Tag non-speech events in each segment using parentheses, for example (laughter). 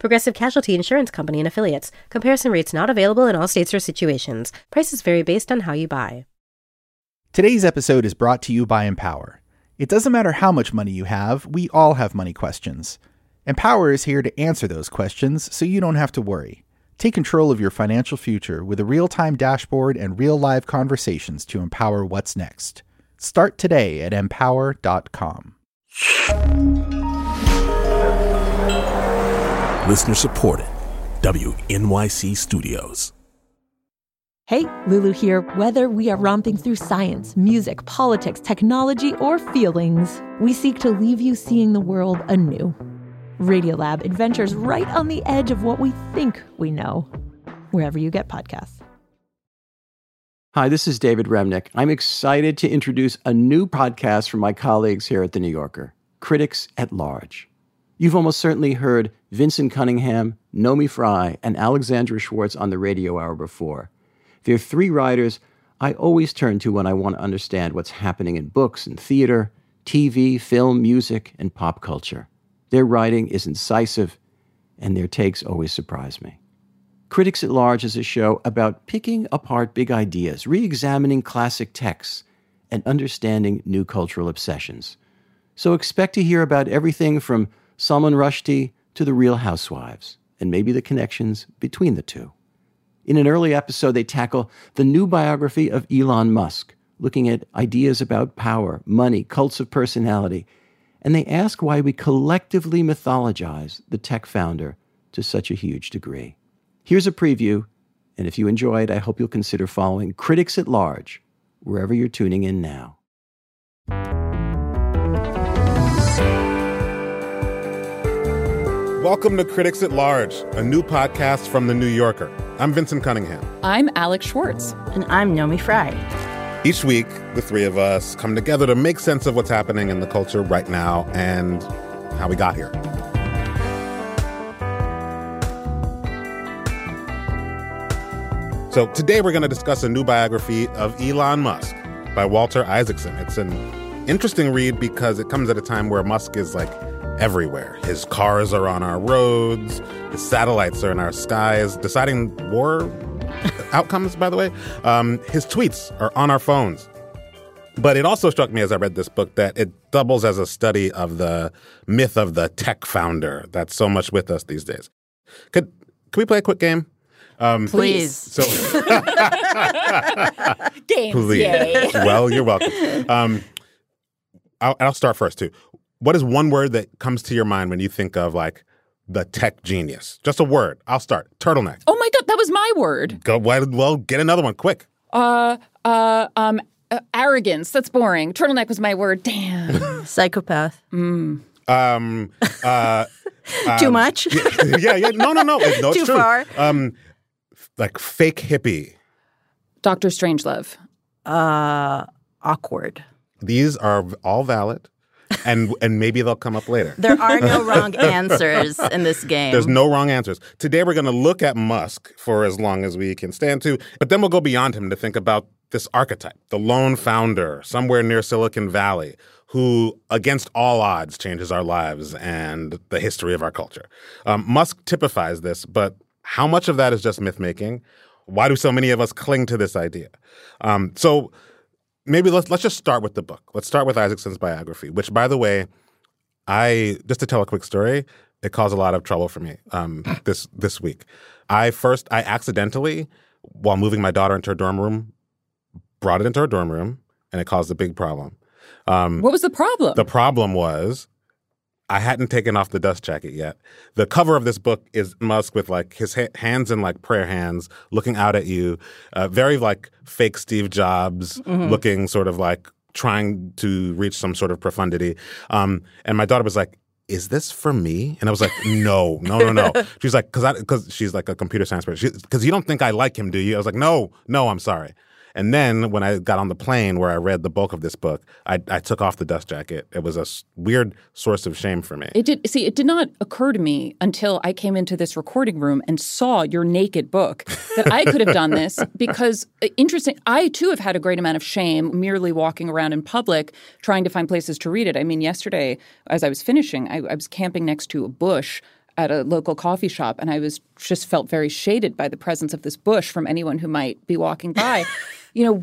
Progressive Casualty Insurance Company and affiliates. Comparison rates not available in all states or situations. Prices vary based on how you buy. Today's episode is brought to you by Empower. It doesn't matter how much money you have, we all have money questions. Empower is here to answer those questions so you don't have to worry. Take control of your financial future with a real time dashboard and real live conversations to empower what's next. Start today at empower.com. Listener supported. WNYC Studios. Hey, Lulu here. Whether we are romping through science, music, politics, technology, or feelings, we seek to leave you seeing the world anew. Radiolab adventures right on the edge of what we think we know, wherever you get podcasts. Hi, this is David Remnick. I'm excited to introduce a new podcast from my colleagues here at The New Yorker Critics at Large. You've almost certainly heard Vincent Cunningham, Naomi Fry, and Alexandra Schwartz on the radio hour before. They're three writers I always turn to when I want to understand what's happening in books and theater, TV, film, music, and pop culture. Their writing is incisive, and their takes always surprise me. Critics at Large is a show about picking apart big ideas, re examining classic texts, and understanding new cultural obsessions. So expect to hear about everything from Salman Rushdie to the Real Housewives, and maybe the connections between the two. In an early episode, they tackle the new biography of Elon Musk, looking at ideas about power, money, cults of personality, and they ask why we collectively mythologize the tech founder to such a huge degree. Here's a preview, and if you enjoyed, I hope you'll consider following Critics at Large wherever you're tuning in now. Welcome to Critics at Large, a new podcast from The New Yorker. I'm Vincent Cunningham. I'm Alex Schwartz. And I'm Naomi Fry. Each week, the three of us come together to make sense of what's happening in the culture right now and how we got here. So today we're going to discuss a new biography of Elon Musk by Walter Isaacson. It's an interesting read because it comes at a time where Musk is like everywhere. His cars are on our roads, his satellites are in our skies, deciding war (laughs) outcomes, by the way. Um, his tweets are on our phones. But it also struck me as I read this book that it doubles as a study of the myth of the tech founder that's so much with us these days. Could, could we play a quick game? Um, please. So, (laughs) Games. please. Yay. Well, you're welcome. Um, I'll, I'll start first too. What is one word that comes to your mind when you think of like the tech genius? Just a word. I'll start. Turtleneck. Oh my god, that was my word. Go. Well, well get another one quick. Uh, uh, um, uh, arrogance. That's boring. Turtleneck was my word. Damn. (laughs) Psychopath. Um. Uh. (laughs) Too um, much? yeah, yeah, yeah. No, no, no. It- no (laughs) it's Too true. far? Um, like fake hippie. Doctor Strangelove. Uh, awkward. These are all valid, and and maybe they'll come up later. There are no (laughs) wrong answers in this game. There's no wrong answers. Today we're going to look at Musk for as long as we can stand to, but then we'll go beyond him to think about this archetype, the lone founder somewhere near Silicon Valley who, against all odds, changes our lives and the history of our culture. Um, Musk typifies this, but how much of that is just myth making? Why do so many of us cling to this idea? Um, so maybe let's let's just start with the book. Let's start with Isaacson's biography, which, by the way, I just to tell a quick story, it caused a lot of trouble for me um, (clears throat) this this week. I first I accidentally, while moving my daughter into her dorm room, brought it into her dorm room, and it caused a big problem. Um, What was the problem? the problem was I hadn't taken off the dust jacket yet. The cover of this book is Musk with like his ha- hands in like prayer hands, looking out at you, uh, very like fake Steve Jobs, looking sort of like trying to reach some sort of profundity. Um, and my daughter was like, is this for me? And I was like, no, no, no, no. (laughs) She's like, because I because she's like a computer science person. Because you don't think I like him, do you? I was like, no, no, I'm sorry. And then when I got on the plane where I read the bulk of this book, I, I took off the dust jacket. It was a s- weird source of shame for me. It did see. It did not occur to me until I came into this recording room and saw your naked book that I could have done this (laughs) because uh, interesting. I too have had a great amount of shame merely walking around in public trying to find places to read it. I mean, yesterday as I was finishing, I, I was camping next to a bush at a local coffee shop, and I was just felt very shaded by the presence of this bush from anyone who might be walking by. (laughs) you know,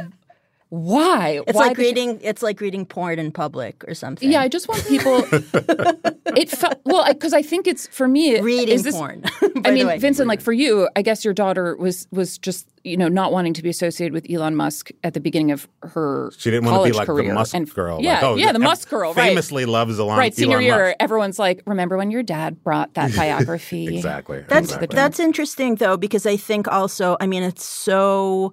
why? It's Why like the sh- reading. It's like reading porn in public or something. Yeah, I just want people. (laughs) it felt well because I think it's for me. It's. Reading is this, porn. (laughs) I mean, way. Vincent, like for you, I guess your daughter was was just you know not wanting to be associated with Elon Musk at the beginning of her. She didn't want to college be like career. the Musk and, girl. Yeah, like, oh, yeah, the ev- Musk girl. Right. Famously loves Elon. Right, senior Elon year, Musk. everyone's like, "Remember when your dad brought that (laughs) biography?" Exactly. That's exactly. that's interesting though because I think also I mean it's so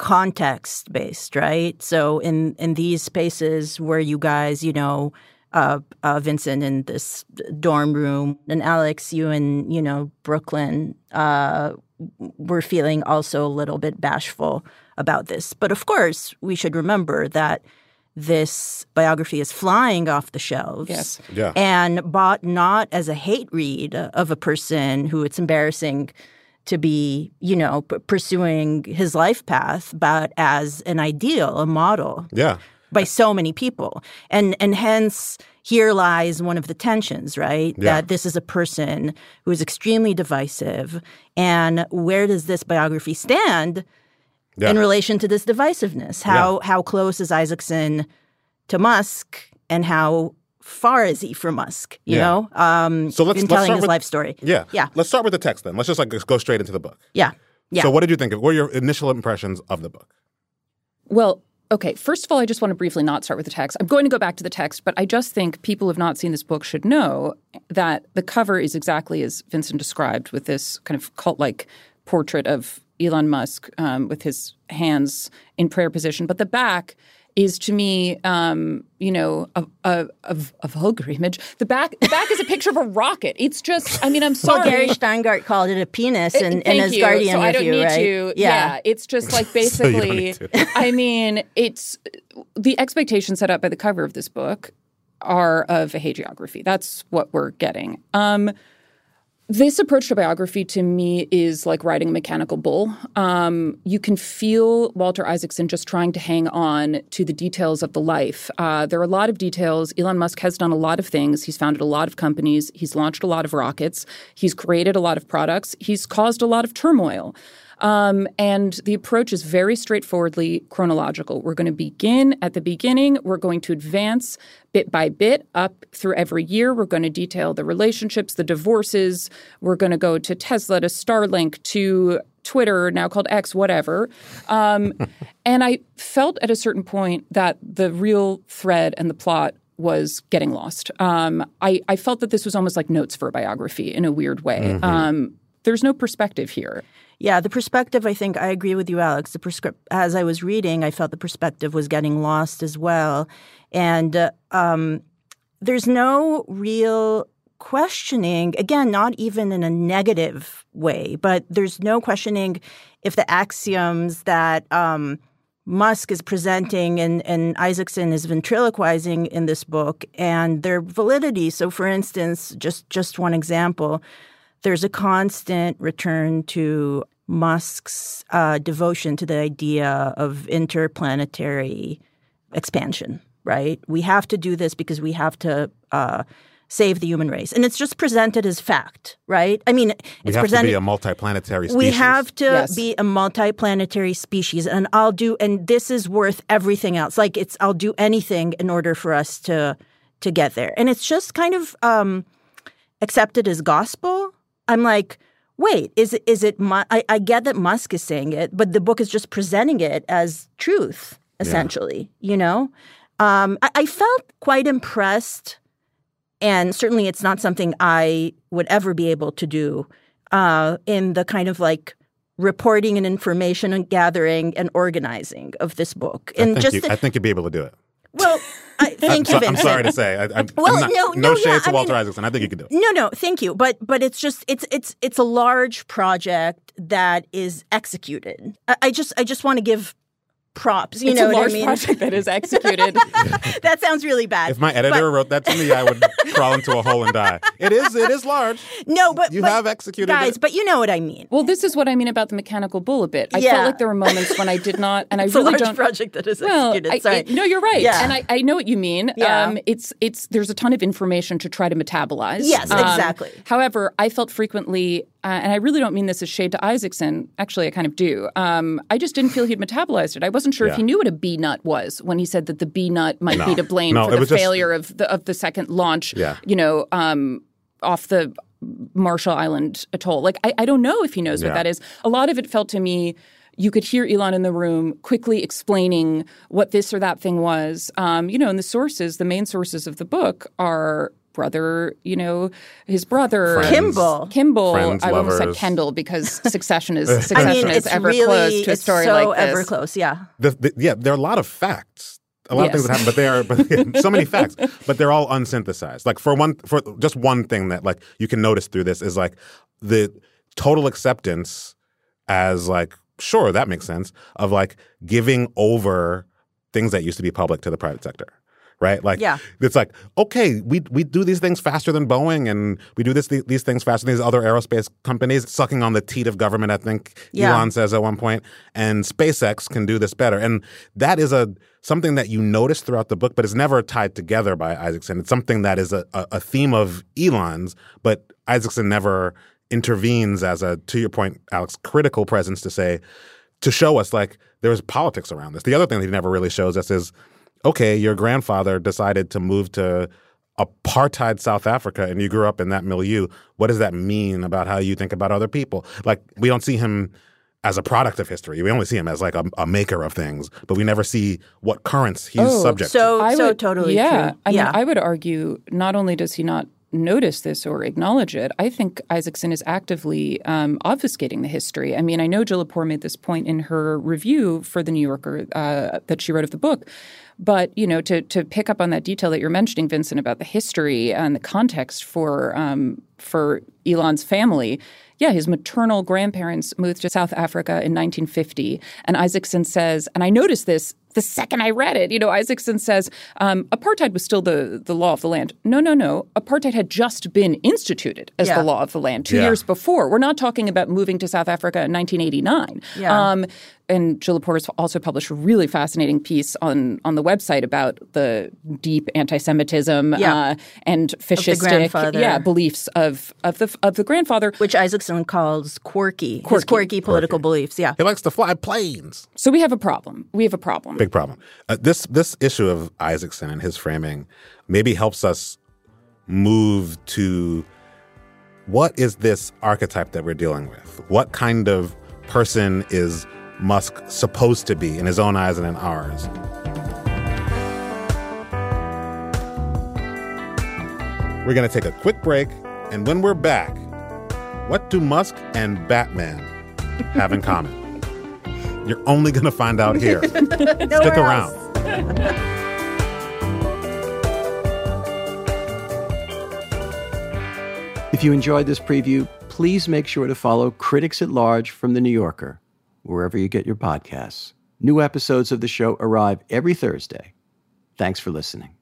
context based, right? So in in these spaces where you guys, you know, uh, uh, Vincent in this dorm room, and Alex, you in you know Brooklyn, uh, were feeling also a little bit bashful about this. But of course, we should remember that this biography is flying off the shelves Yes. Yeah. and bought not as a hate read of a person who it's embarrassing to be, you know, p- pursuing his life path, but as an ideal, a model yeah. by so many people. And and hence here lies one of the tensions, right? Yeah. That this is a person who is extremely divisive. And where does this biography stand Yeah. in relation to this divisiveness? How how close is Isaacson to Musk and how far is he from Musk? You Yeah. know? Um So let's- in let's telling his with- life story. Yeah. Yeah. Let's start with the text then. Let's just like go straight into the book. Yeah. Yeah. So what did you think of? What were your initial impressions of the book? Well, okay. First of all, I just want to briefly not start with the text. I'm going to go back to the text, but I just think people who have not seen this book should know that the cover is exactly as Vincent described, with this kind of cult-like portrait of Elon Musk um, with his hands in prayer position. But the back is to me, um, you know, a, a, a, a vulgar image. The back, the back is a picture of a rocket. It's just, I mean, I'm sorry. Well, sorry. Gary Shteyngart called it a penis and, and Thank as you. guardian so I don't you, need right? to. Yeah. it's just (laughs) like So you don't basically. need to. (laughs) I mean, it's the expectations set up by the cover of this book are of a hagiography. That's what we're getting. Um, this approach to biography to me is like riding a mechanical bull. Um, you can feel Walter Isaacson just trying to hang on to the details of the life. Uh, there are a lot of details. Elon Musk has done a lot of things. He's founded a lot of companies. He's launched a lot of rockets. He's created a lot of products. He's caused a lot of turmoil. Um, and the approach is very straightforwardly chronological. We're going to begin at the beginning. We're going to advance bit by bit up through every year. We're going to detail the relationships, the divorces. We're going to go to Tesla, to Starlink, to Twitter, now called X, whatever. Um, (laughs) and I felt at a certain point that the real thread and the plot was getting lost. Um, I, I felt that this was almost like notes for a biography in a weird way. Um, there's no perspective here. Yeah, the perspective, I think I agree with you, Alex. The as I was reading, I felt the perspective was getting lost as well. And uh, um, there's no real questioning, again, not even in a negative way, but there's no questioning if the axioms that um, Musk is presenting and, and Isaacson is ventriloquizing in this book and their validity. So, for instance, just, just one example there's a constant return to Musk's uh, devotion to the idea of interplanetary expansion, right? We have to do this because we have to uh, save the human race. And it's just presented as fact, right? I mean, We it's have presented. to be a multiplanetary species. We have to Yes. be a multiplanetary species, and I'll do. And this is worth everything else. Like it's, I'll do anything in order for us to to get there. And it's just kind of um, accepted as gospel. I'm like, wait, is it? Is it? I, I get that Musk is saying it, but the book is just presenting it as truth, essentially. You know, um, I, I felt quite impressed and certainly it's not something I would ever be able to do uh, in the kind of like reporting and information and gathering and organizing of this book. I And think, just you, the- I think you'd be able to do it. well, I, thank I'm, you, so- I'm sorry to say. I, I, Well, I'm not, no, no, shade yeah, to Walter mean- Isaacson. I think you can do it. No, no, thank you. But but it's just it's it's it's a large project that is executed. I, I just I just want to give props. You it's know a what large I mean? project that is executed. (laughs) that sounds really bad. If my editor wrote that to me, I would crawl into a hole and die. It is. It is large. no, but You but- have executed guys. it. But you know what I mean. well, this is what I mean about the mechanical bull a bit. I Yeah. felt like there were moments when I did not, and (laughs) I It's a really large don't. project that is Well, executed. I, Sorry. I- no, you're right, Yeah. and I, I know what you mean. Yeah. Um, it's it's there's a ton of information to try to metabolize. Yes, Um, exactly. However, I felt frequently, uh, and I really don't mean this as shade to Isaacson. Actually, I kind of do. Um, I just didn't feel he'd metabolized it. I wasn't sure if he knew what a B nut was when he said that the B nut might No. be to blame No, for the was just- failure of the of the second launch. Yeah. You know, um, off the Marshall Island atoll. Like, I, I don't know if he knows Yeah. what that is. A lot of it felt to me. You could hear Elon in the room quickly explaining what this or that thing was. Um, you know, and the sources, the main sources of the book are brother, you know, his brother Friends. Kimball. Kimball. Friends, I almost said. Kendall because (laughs) Succession is Succession I mean, is it's ever really close to a it's story so like this. ever close. Yeah. The, the, yeah, there are a lot of facts. A lot of things that happen, but they are but (laughs) so many facts, (laughs) but they're all unsynthesized. Like for one, for just one thing that like you can notice through this is like the total acceptance as like sure that makes sense of like giving over things that used to be public to the private sector. Right, like Yeah. it's like okay, we we do these things faster than Boeing, and we do this these things faster than these other aerospace companies, sucking on the teat of government. I think Yeah. Elon says at one point, and SpaceX can do this better. And that is a something that you notice throughout the book, but it's never tied together by Isaacson. It's something that is a, a, a theme of Elon's, but Isaacson never intervenes as a, to your point, Alex, critical presence to say, to show us like there's politics around this. The other thing that he never really shows us is, okay, your grandfather decided to move to apartheid South Africa and you grew up in that milieu. What does that mean about how you think about other people? Like we don't see him as a product of history. We only see him as like a, a maker of things, but we never see what currents he's Oh, subject to. So I so would, totally yeah. true. I yeah. mean, I would argue not only does he not notice this or acknowledge it, I think Isaacson is actively um, obfuscating the history. I mean, I know Jill Lepore made this point in her review for the New Yorker uh, that she wrote of the book. But you know, to to pick up on that detail that you're mentioning, Vincent, about the history and the context for um, for Elon's family, yeah, his maternal grandparents moved to South Africa in 1950, and Isaacson says, and I noticed this the second I read it. You know, Isaacson says um, apartheid was still the the law of the land. No, no, no. Apartheid had just been instituted as Yeah. the law of the land two Yeah. years before. We're not talking about moving to South Africa in 1989. Yeah. Um, and Jill Lepore has also published a really fascinating piece on on the website about the deep anti-Semitism Yeah. uh, and fascistic yeah, beliefs of of the of the grandfather. which Isaacson calls quirky. His Quirky. quirky political beliefs. Yeah. he likes to fly planes. So we have a problem. We have a problem. Big problem. Uh, this this issue of Isaacson and his framing maybe helps us move to what is this archetype that we're dealing with? What kind of person is Musk supposed to be in his own eyes and in ours? We're going to take a quick break, and when we're back, what do Musk and Batman have in common? (laughs) You're only going to find out here. (laughs) Stick around. If you enjoyed this preview, please make sure to follow Critics at Large from The New Yorker, wherever you get your podcasts. New episodes of the show arrive every Thursday. Thanks for listening.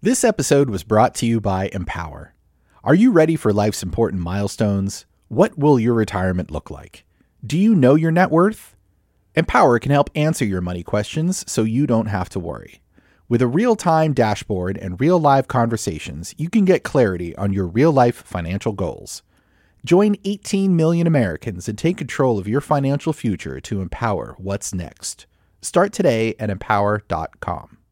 This episode was brought to you by Empower. Are you ready for life's important milestones? What will your retirement look like? Do you know your net worth? Empower can help answer your money questions so you don't have to worry. With a real time dashboard and real live conversations, you can get clarity on your real life financial goals. Join 18 million Americans and take control of your financial future to empower what's next. Start today at empower.com.